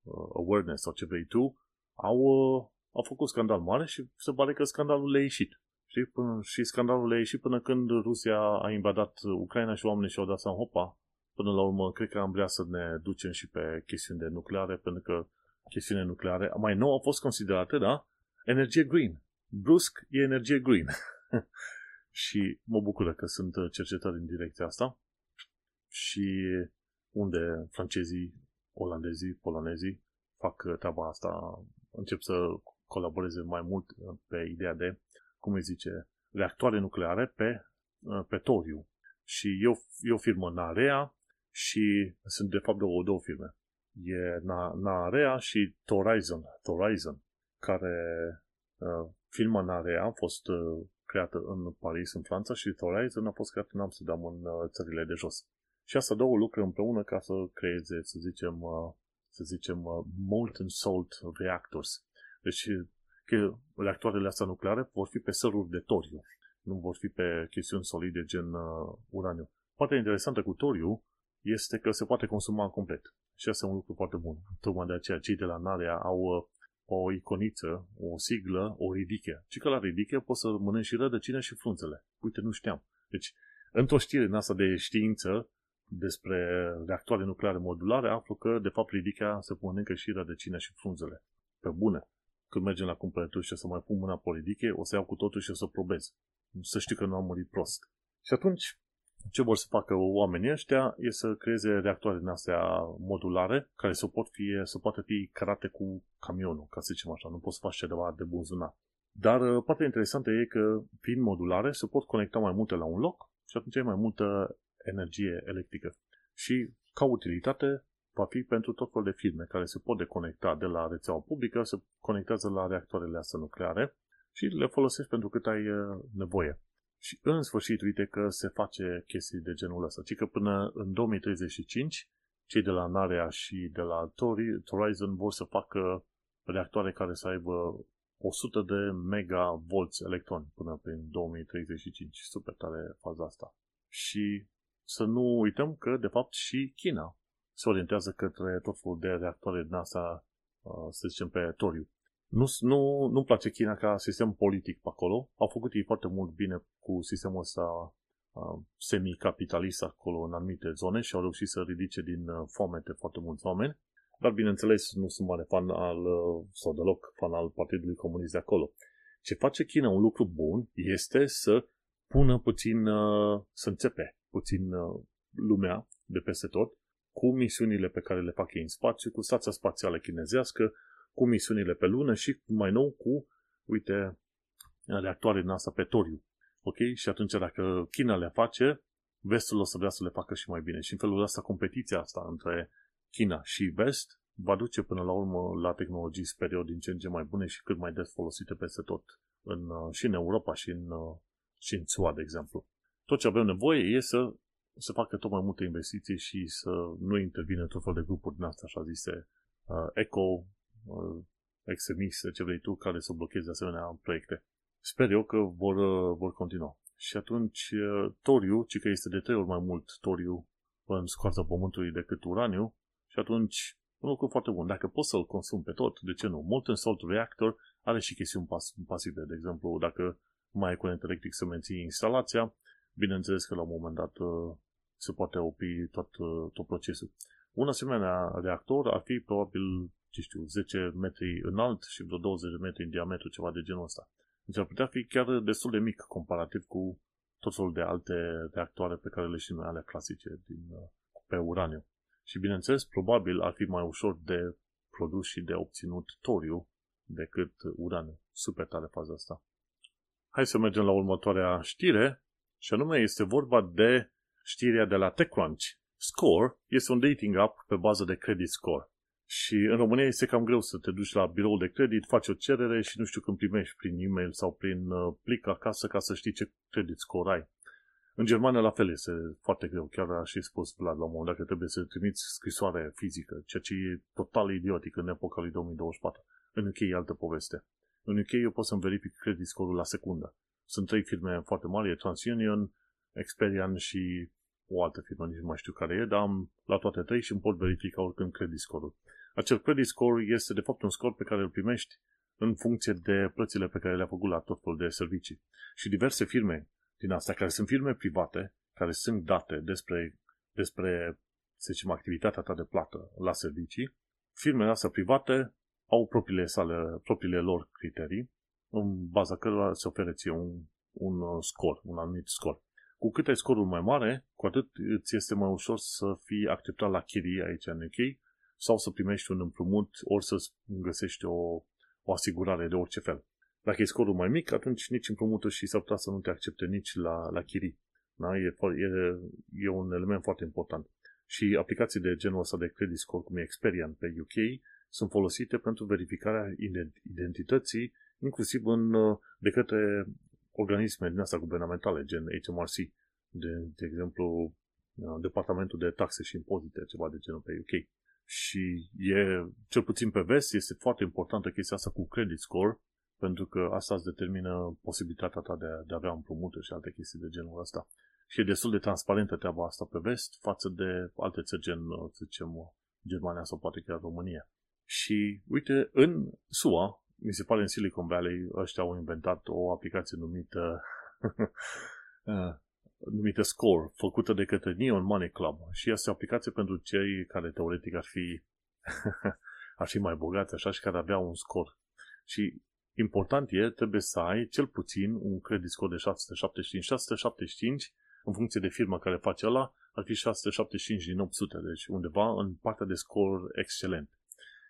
A: uh, awareness sau ce vrei tu, au, uh, au făcut scandal mare și se pare că scandalul le-a ieșit. Știi? Până, și scandalul a ieșit până când Rusia a invadat Ucraina și oamenii și-au dat seama, hopa, până la urmă, cred că am vrea să ne ducem și pe chestiuni de nucleare, pentru că chestiunile nucleare mai nou au fost considerate, da, energie green. Brusc e energie green. și mă bucură că sunt cercetări în direcția asta și unde francezii, olandezii, polonezii fac treaba asta, încep să colaboreze mai mult pe ideea de, cum îi zice, reactoare nucleare pe, pe toriu. Și e o, e o firmă Narea și sunt de fapt două, două firme. E Narea și Horizon, Horizon care uh, firma Narea a fost uh, creată în Paris, în Franța și Horizon a fost creată în Amsterdam, în uh, țările de jos. Și asta două lucruri împreună ca să creeze, să zicem, uh, să zicem, uh, molten salt reactors. Deci că reactoarele astea nucleare vor fi pe săruri de toriu, nu vor fi pe chestiuni solide gen uh, uraniu. Partea interesantă cu toriu este că se poate consuma complet. Și asta e un lucru foarte bun. Tocmai de aceea cei de la Narea au uh, o iconiță, o siglă, o ridiche. Și că la ridiche poți să mănânci și rădăcina și frunzele. Uite, nu știam. Deci, într-o știre în asta de știință, despre reactoare nucleare modulare, aflu că, de fapt, ridica se mănâncă și rădăcina și frunzele. Pe bune. Când mergem la cumpărături și să mai pun mâna pe ridiche, o să iau cu totul și o să probez. Să știu că nu am murit prost. Și atunci, ce vor să facă oamenii ăștia e să creeze reactoare din astea modulare, care să, pot fi, să poată fi carate cu camionul, ca să zicem așa. Nu poți să faci ceva de bunzunat. Dar uh, partea interesantă e că, fiind modulare, se pot conecta mai multe la un loc și atunci ai mai multă energie electrică. Și ca utilitate va fi pentru tot felul de firme care se pot deconecta de la rețeaua publică, se conectează la reactoarele astea nucleare și le folosești pentru cât ai uh, nevoie. Și în sfârșit, uite că se face chestii de genul ăsta. Ci că până în 2035, cei de la Narea și de la Horizon vor să facă reactoare care să aibă 100 de megavolți electroni până prin 2035. Super tare faza asta. Și să nu uităm că, de fapt, și China se orientează către tot felul de reactoare din asta, uh, să zicem, pe toriu. Nu, nu, nu-mi place China ca sistem politic pe acolo. Au făcut ei foarte mult bine cu sistemul ăsta uh, semi-capitalist acolo în anumite zone și au reușit să ridice din uh, foamete foarte mulți oameni. Dar, bineînțeles, nu sunt mare fan al, sau deloc fan al Partidului Comunist de acolo. Ce face China un lucru bun este să pună puțin, să înțepe puțin lumea de peste tot cu misiunile pe care le fac ei în spațiu, cu stația spațială chinezească, cu misiunile pe lună și mai nou cu, uite, reactoare din asta pe toriu. Ok? Și atunci dacă China le face, vestul o să vrea să le facă și mai bine. Și în felul ăsta competiția asta între China și vest va duce până la urmă la tehnologii, sper eu, din ce în ce mai bune și cât mai des folosite peste tot. În, uh, și în Europa și în, uh, și în SUA, de exemplu. Tot ce avem nevoie e să se facă tot mai multe investiții și să nu intervine tot fel de grupuri din astea, așa zise, uh, eco, uh, extremiste, ce vrei tu, care să blocheze asemenea proiecte. Sper eu că vor, uh, vor continua. Și atunci, uh, toriu, ci că este de trei ori mai mult toriu în scoarța pământului decât uraniu, și atunci, un lucru foarte bun. Dacă poți să-l consumi pe tot, de ce nu? Molten Salt Reactor are și chestiuni pas- pasive. De exemplu, dacă mai ai curent electric să menții instalația, bineînțeles că la un moment dat uh, se poate opri tot, uh, tot procesul. Un asemenea reactor ar fi probabil, ce știu, 10 metri înalt și vreo 20 de metri în diametru, ceva de genul ăsta. Deci ar putea fi chiar destul de mic comparativ cu tot felul de alte reactoare pe care le știm noi, ale clasice din, uh, pe uraniu. Și bineînțeles, probabil ar fi mai ușor de produs și de obținut toriu decât uraniu. Super tare faza asta. Hai să mergem la următoarea știre și anume este vorba de știrea de la TechCrunch. Score este un dating app pe bază de credit score. Și în România este cam greu să te duci la biroul de credit, faci o cerere și nu știu când primești prin e-mail sau prin uh, plic acasă ca să știi ce credit score ai. În Germania la fel este foarte greu, chiar a și spus Vlad la un moment dat că trebuie să trimiți scrisoare fizică, ceea ce e total idiotic în epoca lui 2024. În UK e altă poveste. În UK eu pot să-mi verific credit score-ul la secundă. Sunt trei firme foarte mari, e TransUnion, Experian și o altă firmă, nici nu mai știu care e, dar am la toate trei și îmi pot verifica oricând credit score-ul. Acel credit score este de fapt un score pe care îl primești în funcție de plățile pe care le-a făcut la tot felul de servicii. Și diverse firme din astea, care sunt firme private, care sunt date despre, despre să zicem, activitatea ta de plată la servicii, firmele astea private au propriile, sale, propriile lor criterii, în baza cărora se oferă ție un, un scor, un anumit scor. Cu cât ai scorul mai mare, cu atât îți este mai ușor să fii acceptat la chirii aici în UK sau să primești un împrumut, ori să găsești o, o asigurare de orice fel. Dacă e scorul mai mic, atunci nici împrumutul și s-ar putea să nu te accepte nici la, la chirii. Da? E, e, e un element foarte important. Și aplicații de genul ăsta de credit score, cum e Experian pe UK, sunt folosite pentru verificarea identității, inclusiv în, de către organisme din asta guvernamentale, gen HMRC, de, de exemplu, Departamentul de Taxe și Impozite, ceva de genul pe UK. Și e, cel puțin pe vest, este foarte importantă chestia asta cu credit score, pentru că asta îți determină posibilitatea ta de, de a avea împrumuturi și alte chestii de genul ăsta. Și e destul de transparentă treaba asta pe vest față de alte țări gen, să zicem, Germania sau poate chiar România. Și uite, în SUA, mi se pare în Silicon Valley, ăștia au inventat o aplicație numită uh, numită Score, făcută de către Neon Money Club. Și este o aplicație pentru cei care teoretic ar fi ar fi mai bogați așa și care avea un scor. Și important e, trebuie să ai cel puțin un credit score de 775. 775 în funcție de firma care face ăla, ar fi 675 din 800, deci undeva în partea de scor excelent.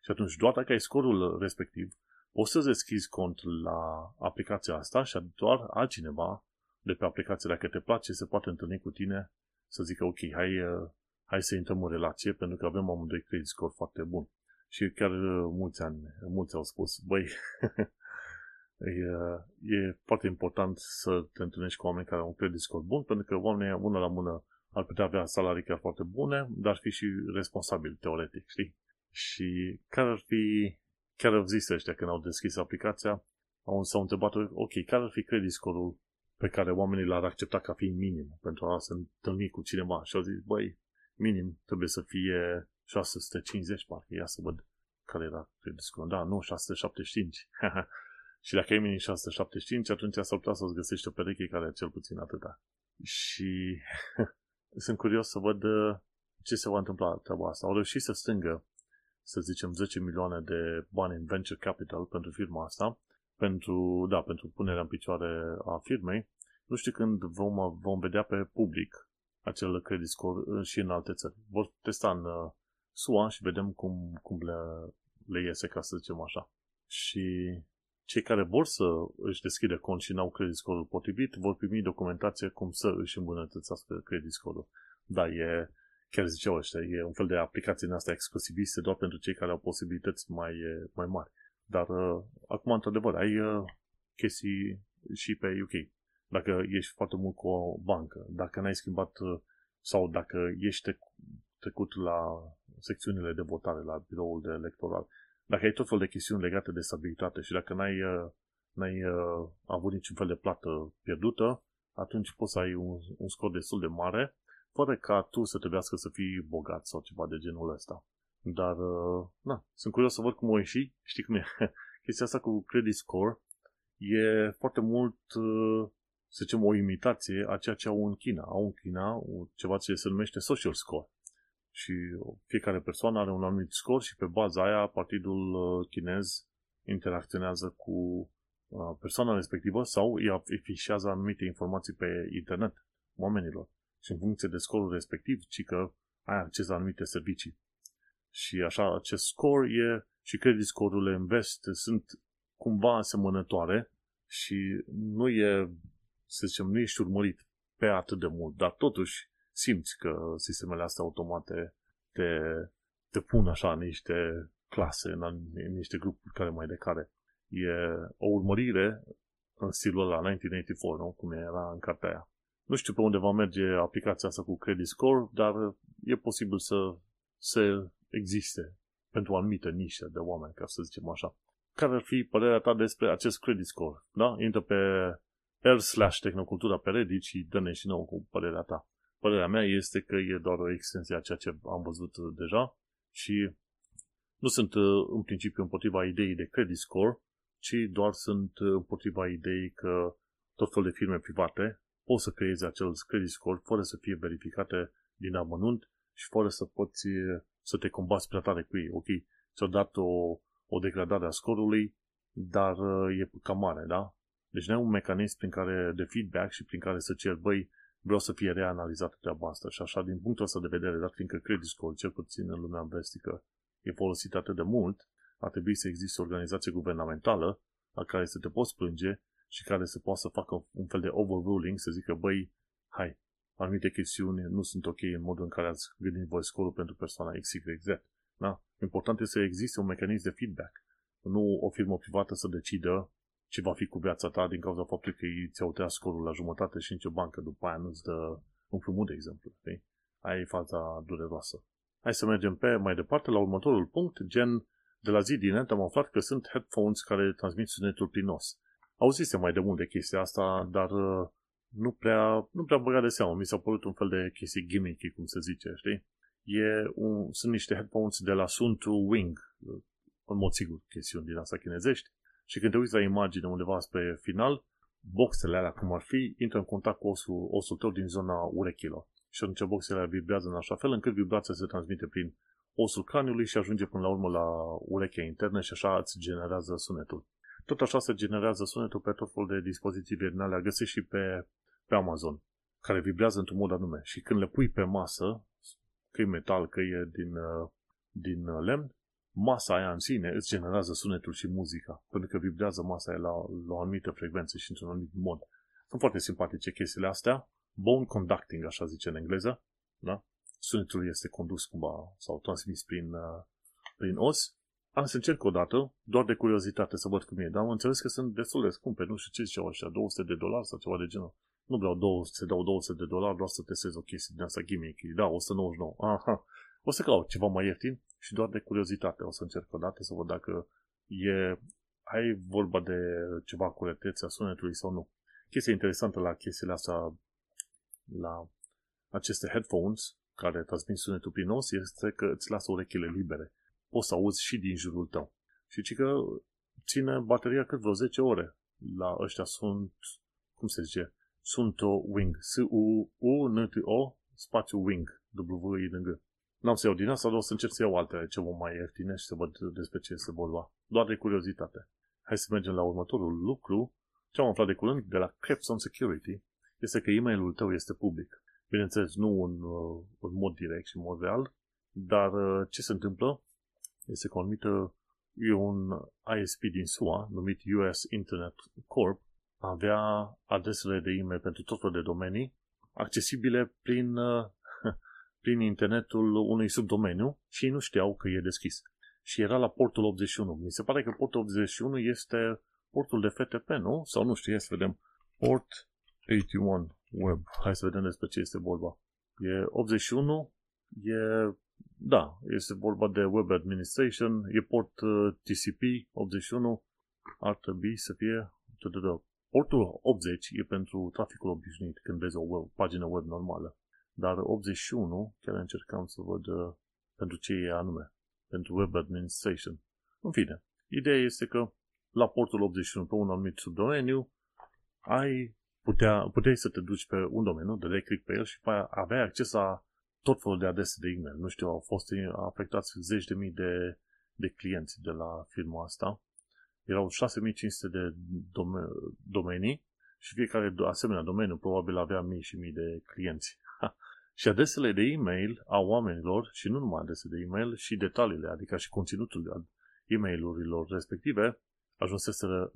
A: Și atunci, doar dacă ai scorul respectiv, poți să deschizi cont la aplicația asta și doar altcineva de pe aplicație, dacă te place, se poate întâlni cu tine să zică, ok, hai, uh, hai să intrăm în relație pentru că avem amândoi credit score foarte bun. Și chiar uh, mulți ani, mulți au spus, băi, e, uh, e foarte important să te întâlnești cu oameni care au un credit score bun, pentru că oamenii, mână la mână, ar putea avea salarii chiar foarte bune, dar fi și responsabili, teoretic, știi? Și care ar fi, chiar au zis ăștia când au deschis aplicația, au, s-au întrebat, ok, care ar fi credit score-ul pe care oamenii l-ar accepta ca fiind minim pentru a se întâlni cu cineva și au zis, băi, minim trebuie să fie 650, parcă, ia să văd care era credit score. Da, nu, 675. și dacă e minim 675, atunci s-ar putea să-ți găsești o pereche care e cel puțin atâta. Și sunt curios să văd uh, ce se va întâmpla treaba asta. Au reușit să strângă să zicem, 10 milioane de bani în venture capital pentru firma asta, pentru, da, pentru punerea în picioare a firmei. Nu știu când vom, vom vedea pe public acel credit score și în alte țări. Vor testa în uh, SUA și vedem cum, cum le, le iese, ca să zicem așa. Și cei care vor să își deschidă cont și n-au credit score potrivit vor primi documentație cum să își îmbunătățească credit score Da, e, chiar ziceau ăștia, e un fel de aplicație în asta exclusiviste doar pentru cei care au posibilități mai, mai mari. Dar uh, acum, într-adevăr, ai uh, chestii și pe UK. Dacă ești foarte mult cu o bancă, dacă n-ai schimbat uh, sau dacă ești trecut la secțiunile de votare, la biroul de electoral, dacă ai tot fel de chestiuni legate de stabilitate și dacă n-ai, uh, n-ai uh, avut niciun fel de plată pierdută, atunci poți să ai un, un scor destul de mare, fără ca tu să trebuiască să fii bogat sau ceva de genul ăsta. Dar, uh, na, sunt curios să văd cum o ieși. Știi cum e? Chestia asta cu credit score e foarte mult, să zicem, o imitație a ceea ce au în China. Au în China ceva ce se numește social score și fiecare persoană are un anumit scor și pe baza aia partidul uh, chinez interacționează cu uh, persoana respectivă sau îi afișează anumite informații pe internet oamenilor. Și în funcție de scorul respectiv, ci că ai acces la anumite servicii. Și așa, acest scor e și credit scorurile în vest sunt cumva asemănătoare și nu e, să zicem, nu ești urmărit pe atât de mult, dar totuși simți că sistemele astea automate te, te pun așa în niște clase, în, în niște grupuri care mai de care. E o urmărire în stilul ăla 1984, nu? cum era în cartea aia. Nu știu pe unde va merge aplicația asta cu Credit Score, dar e posibil să, să existe pentru o anumită nișă de oameni, ca să zicem așa. Care ar fi părerea ta despre acest Credit Score? Da? Intră pe r slash tehnocultura pe Reddit și dă-ne și nouă cu părerea ta. Părerea mea este că e doar o extensie a ceea ce am văzut deja și nu sunt uh, în principiu împotriva ideii de credit score, ci doar sunt uh, împotriva ideii că tot fel de firme private pot să creeze acel credit score fără să fie verificate din amănunt și fără să poți uh, să te combați prea tare cu ei. Ok, ți-au dat o, o degradare a scorului, dar e cam mare, da? Deci nu ai un mecanism prin care de feedback și prin care să cer, băi, vreau să fie reanalizată treaba asta și așa, din punctul ăsta de vedere, dat fiindcă credit score, cel puțin în lumea vestică, e folosit atât de mult, ar trebui să existe o organizație guvernamentală la care să te poți plânge și care să poată să facă un fel de overruling, să zică, băi, hai, anumite chestiuni nu sunt ok în modul în care ați gândit voi scorul pentru persoana XYZ. Da? Important este să existe un mecanism de feedback. Nu o firmă privată să decidă ce va fi cu viața ta din cauza faptului că ei ți-au tăiat scorul la jumătate și nicio bancă după aia nu-ți dă un frumut, de exemplu. Știi? Aia e faza dureroasă. Hai să mergem pe mai departe la următorul punct, gen de la zi din net am aflat că sunt headphones care transmit sunetul plinos. Auzise mai de mult de chestia asta, dar uh, nu prea, nu prea băgat de seamă. Mi s-a părut un fel de chestii gimmicky, cum se zice, știi? E un, sunt niște headphones de la Suntu Wing, în mod sigur chestiuni din asta chinezești, și când te uiți la imagine undeva spre final, boxele alea, cum ar fi, intră în contact cu osul, osul tău din zona urechilor. Și atunci boxele alea vibrează în așa fel încât vibrația se transmite prin osul craniului și ajunge până la urmă la urechea internă și așa îți generează sunetul. Tot așa se generează sunetul pe tot felul de dispoziții virtuale, găsești și pe, pe Amazon, care vibrează într-un mod anume. Și când le pui pe masă, că e metal, că e din, uh, din lemn, masa aia în sine îți generează sunetul și muzica, pentru că vibrează masa aia la, la o anumită frecvență și într-un anumit mod. Sunt foarte simpatice chestiile astea. Bone conducting, așa zice în engleză. Da? Sunetul este condus cumva sau transmis prin, uh, prin os. Am să încerc o dată, doar de curiozitate, să văd cum e. Dar am înțeles că sunt destul de scumpe, nu știu ce ziceau așa, 200 de dolari sau ceva de genul. Nu vreau 200, să dau 200 de dolari, doar să testez o chestie din asta gimmick. Da, 199. Aha. O să caut ceva mai ieftin și doar de curiozitate o să încerc o dată să văd dacă e, ai vorba de ceva curetețe a sunetului sau nu. Chestia interesantă la chestiile astea, la aceste headphones care transmit sunetul prin os, este că îți lasă urechile libere. Poți să auzi și din jurul tău. Și ci că ține bateria cât vreo 10 ore. La ăștia sunt, cum se zice, sunt o wing. S-U-U-N-T-O spațiu wing. W-I N-G. N-am să iau din asta, dar o să încerc să iau alte ceva mai ieftine și să văd despre ce se vorba. Doar de curiozitate. Hai să mergem la următorul lucru. Ce am aflat de curând de la Capstone Security este că e-mailul tău este public. Bineînțeles, nu în, în mod direct și în mod real, dar ce se întâmplă este că o anumită e un ISP din SUA, numit US Internet Corp, avea adresele de e-mail pentru tot felul de domenii, accesibile prin, prin internetul unui subdomeniu și ei nu știau că e deschis. Și era la portul 81. Mi se pare că portul 81 este portul de FTP, nu? Sau nu știu, să vedem. Port 81 web. Hai să vedem despre ce este vorba. E 81, e, da, este vorba de web administration, e port uh, TCP 81, ar trebui să fie, portul 80 e pentru traficul obișnuit, când vezi o web, pagină web normală. Dar 81, chiar încercam să văd uh, pentru ce e anume, pentru web administration. În fine, ideea este că la portul 81 pe un anumit subdomeniu ai putea, puteai să te duci pe un domeniu, de click pe el și aveai acces la tot felul de adrese de e-mail. Nu știu, au fost afectați zeci de mii de, de clienți de la firma asta. Erau 6500 de domenii și fiecare asemenea domeniu probabil avea mii și mii de clienți. și adresele de e-mail a oamenilor, și nu numai adrese de e-mail, și detaliile, adică și conținutul e-mailurilor respective, ajunseseră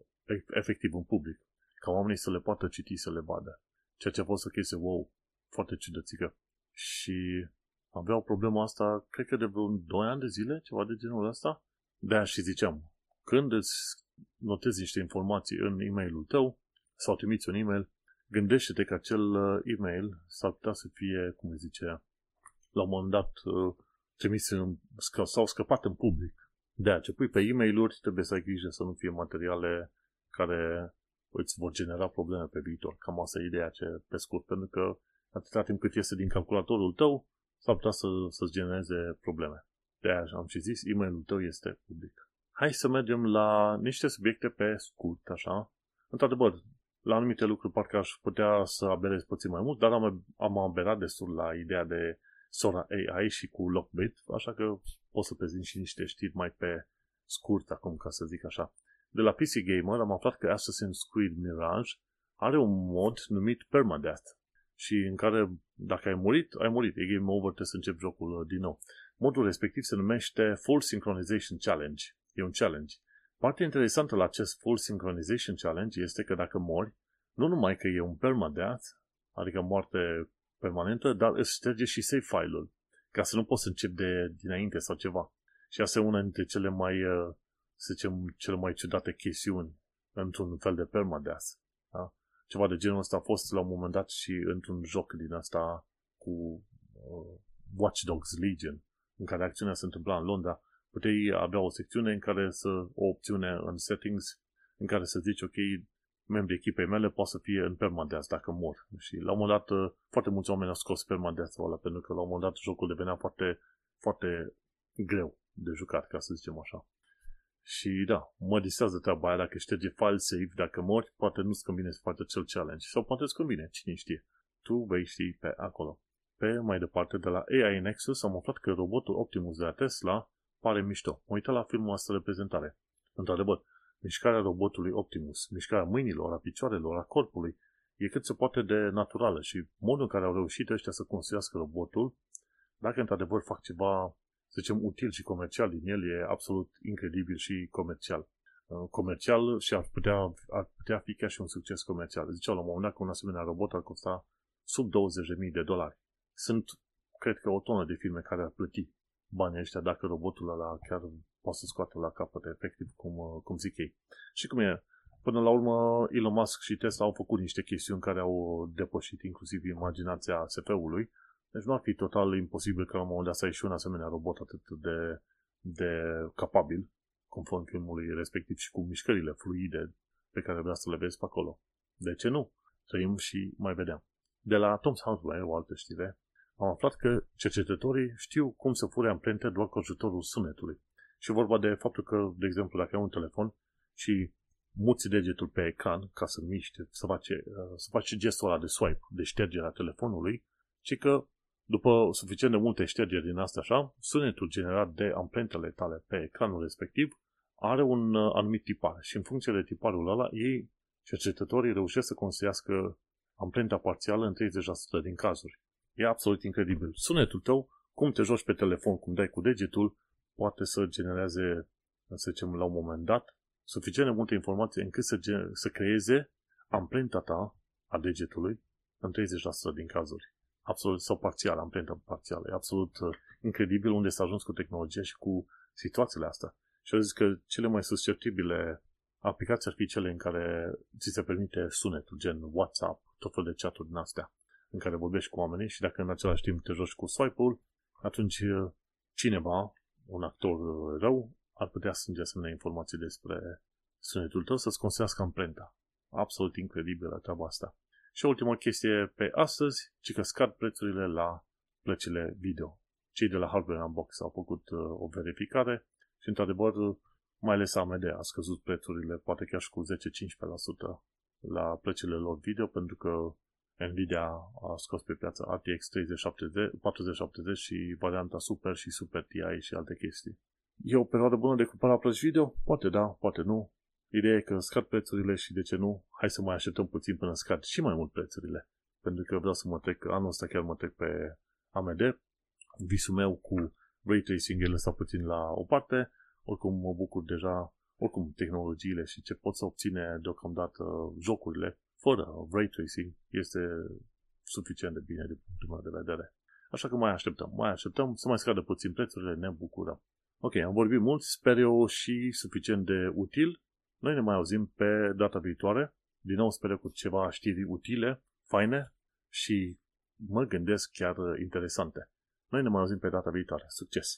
A: efectiv în public ca oamenii să le poată citi, să le vadă. Ceea ce a fost o chestie, wow, foarte ciudățică. Și aveau problema asta, cred că de vreo 2 ani de zile, ceva de genul ăsta. de și ziceam, când îți notezi niște informații în e-mailul tău sau trimiți un e-mail, gândește-te că acel uh, e-mail s-ar putea să fie, cum îi zice, la un moment dat uh, trimis în, sau scăpat în public. De aceea, ce pui pe e-mail-uri, trebuie să ai grijă să nu fie materiale care îți vor genera probleme pe viitor. Cam asta e ideea ce, pe scurt, pentru că atâta timp cât este din calculatorul tău, s-ar putea să, să-ți genereze probleme. De aia am și zis, e-mailul tău este public. Hai să mergem la niște subiecte pe scurt, așa. Într-adevăr, la anumite lucruri parcă aș putea să aberez puțin mai mult, dar am, am aberat destul la ideea de Sora AI și cu Lockbit, așa că pot să prezint și niște știri mai pe scurt acum, ca să zic așa. De la PC Gamer am aflat că Assassin's Creed Mirage are un mod numit Permadeath și în care dacă ai murit, ai murit, e game over, trebuie să începi jocul uh, din nou. Modul respectiv se numește Full Synchronization Challenge. E un challenge. Partea interesantă la acest Full Synchronization Challenge este că dacă mori, nu numai că e un permadeath, adică moarte permanentă, dar îți șterge și save file-ul, ca să nu poți să începi de dinainte sau ceva. Și asta e una dintre cele mai uh, să zicem, cele mai ciudate chestiuni într-un fel de permadeath. Da? Ceva de genul ăsta a fost la un moment dat și într-un joc din asta cu uh, Watch Dogs Legion, în care acțiunea se întâmpla în Londra, puteai avea o secțiune în care să, o opțiune în settings, în care să zici, ok, membrii echipei mele poate să fie în permadeath dacă mor. Și la un moment dat, uh, foarte mulți oameni au scos permadeath-ul ăla, pentru că la un moment dat jocul devenea foarte, foarte greu de jucat, ca să zicem așa. Și da, mă disează treaba aia dacă șterge file save, dacă mori, poate nu-ți convine să faci acel challenge. Sau poate îți convine, cine știe. Tu vei ști pe acolo. Pe mai departe, de la AI Nexus, am aflat că robotul Optimus de la Tesla pare mișto. Mă uitat la filmul asta de prezentare. Într-adevăr, mișcarea robotului Optimus, mișcarea mâinilor, a picioarelor, a corpului, e cât se poate de naturală și modul în care au reușit ăștia să construiască robotul, dacă într-adevăr fac ceva să zicem, util și comercial din el e absolut incredibil și comercial. Uh, comercial și ar putea, ar putea fi chiar și un succes comercial. Ziceau la un moment dat că un asemenea robot ar costa sub 20.000 de dolari. Sunt, cred că, o tonă de firme care ar plăti banii ăștia dacă robotul ăla chiar poate să scoată la capăt efectiv, cum, uh, cum zic ei. Și cum e, Până la urmă, Elon Musk și Tesla au făcut niște chestiuni care au depășit inclusiv imaginația SF-ului deci nu ar fi total imposibil că la un moment dat să ai și un asemenea robot atât de, de capabil, conform filmului respectiv și cu mișcările fluide pe care vrea să le vezi pe acolo. De ce nu? Trăim și mai vedem. De la Tom's Hardware, o altă știre, am aflat că cercetătorii știu cum să fure amprente doar cu ajutorul sunetului. Și vorba de faptul că, de exemplu, dacă ai un telefon și muți degetul pe ecran ca să miște, să faci, să faci gestul ăla de swipe, de ștergere a telefonului, și că după suficient de multe ștergeri din astea așa, sunetul generat de amprentele tale pe ecranul respectiv are un uh, anumit tipar și în funcție de tiparul ăla, ei, cercetătorii, reușesc să construiască amprenta parțială în 30% din cazuri. E absolut incredibil. Sunetul tău, cum te joci pe telefon, cum dai cu degetul, poate să genereze să zicem, la un moment dat, suficient de multe informații încât să, să creeze amprenta ta a degetului în 30% din cazuri. Absolut, sau parțial, amprentă parțială. E absolut uh, incredibil unde s-a ajuns cu tehnologia și cu situațiile astea. Și eu zic că cele mai susceptibile aplicații ar fi cele în care ți se permite sunetul, gen WhatsApp, tot felul de chat-uri din astea, în care vorbești cu oamenii și dacă în același timp te joci cu swipe-ul, atunci uh, cineva, un actor uh, rău, ar putea strânge asemenea informații despre sunetul tău să-ți construiască amprenta. Absolut incredibilă treaba asta. Și ultima chestie pe astăzi, ci că scad prețurile la plăcile video. Cei de la Hardware Unbox au făcut uh, o verificare și, într-adevăr, mai ales AMD a scăzut prețurile, poate chiar și cu 10-15% la plăcile lor video, pentru că Nvidia a scos pe piață RTX 3070, 4070 și varianta Super și Super TI și alte chestii. E o perioadă bună de cumpăra plăci video? Poate da, poate nu. Ideea e că scad prețurile și de ce nu, hai să mai așteptăm puțin până scad și mai mult prețurile. Pentru că vreau să mă trec, anul ăsta chiar mă trec pe AMD. Visul meu cu ray tracing el lăsat puțin la o parte, oricum mă bucur deja, oricum tehnologiile și ce pot să obține deocamdată jocurile fără ray tracing este suficient de bine din punctul meu de vedere. Așa că mai așteptăm, mai așteptăm să mai scadă puțin prețurile, ne bucurăm. Ok, am vorbit mult, sper eu și suficient de util. Noi ne mai auzim pe data viitoare. Din nou sper cu ceva știri utile, faine și mă gândesc chiar interesante. Noi ne mai auzim pe data viitoare. Succes!